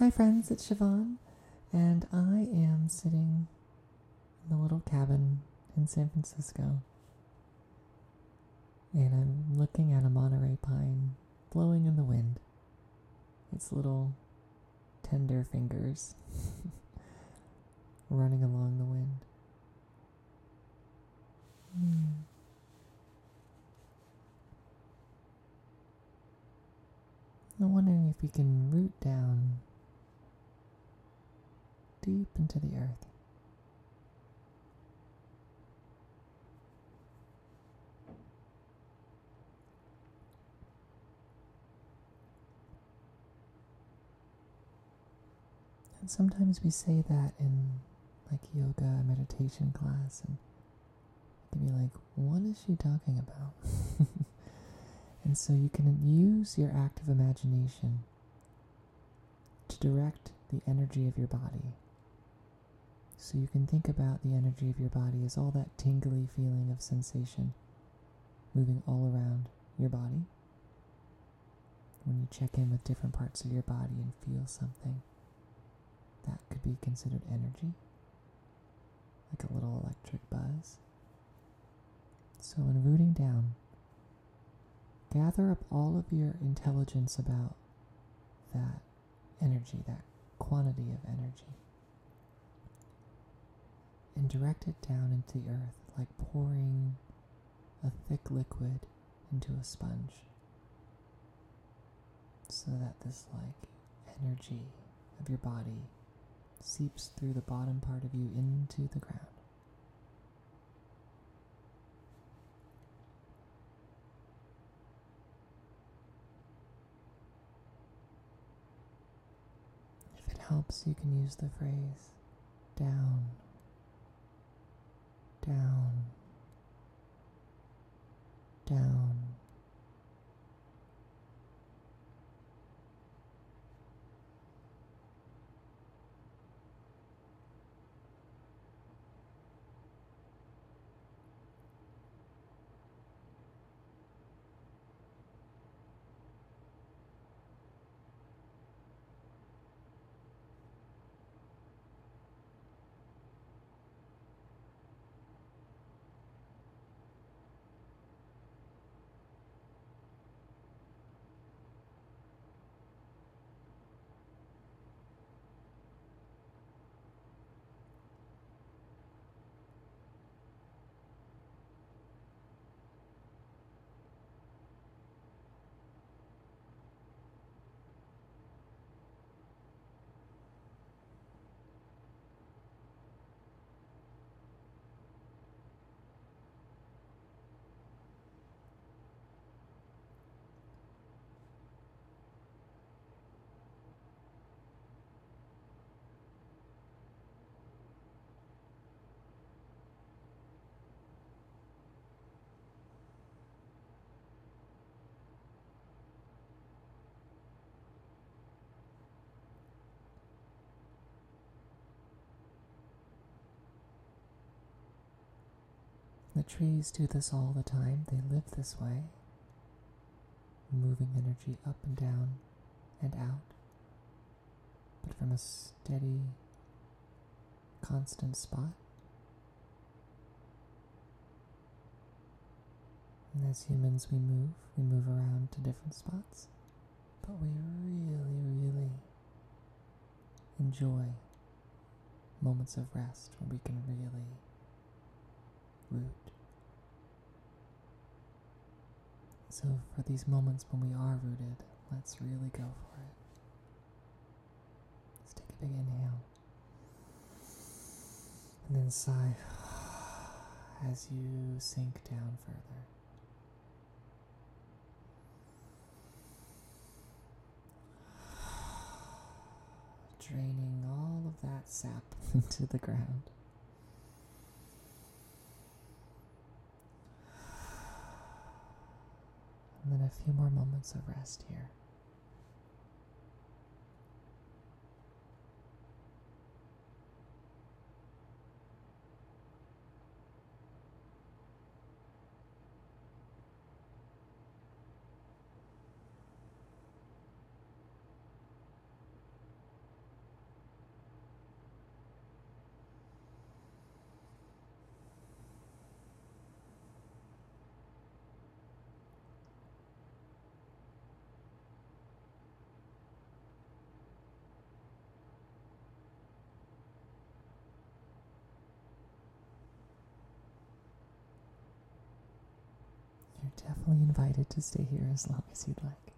Hi, friends, it's Siobhan, and I am sitting in the little cabin in San Francisco. And I'm looking at a Monterey pine blowing in the wind. Its little tender fingers running along the wind. Hmm. I'm wondering if we can root down deep into the earth. And sometimes we say that in like yoga meditation class and can be like, what is she talking about? and so you can use your active imagination to direct the energy of your body. So you can think about the energy of your body as all that tingly feeling of sensation moving all around your body. When you check in with different parts of your body and feel something, that could be considered energy, like a little electric buzz. So, in rooting down, gather up all of your intelligence about that energy, that quantity of energy, direct it down into the earth like pouring a thick liquid into a sponge so that this like energy of your body seeps through the bottom part of you into the ground. If it helps, you can use the phrase down, down, down. The trees do this all the time. They live this way, moving energy up and down and out, but from a steady, constant spot. And as humans, we move, we move around to different spots, but we really, really enjoy moments of rest where we can really root. So, for these moments when we are rooted, let's really go for it. Let's take a big inhale. And then sigh as you sink down further. Draining all of that sap into the ground. And then a few more moments of rest here. You're definitely invited to stay here as long as you'd like.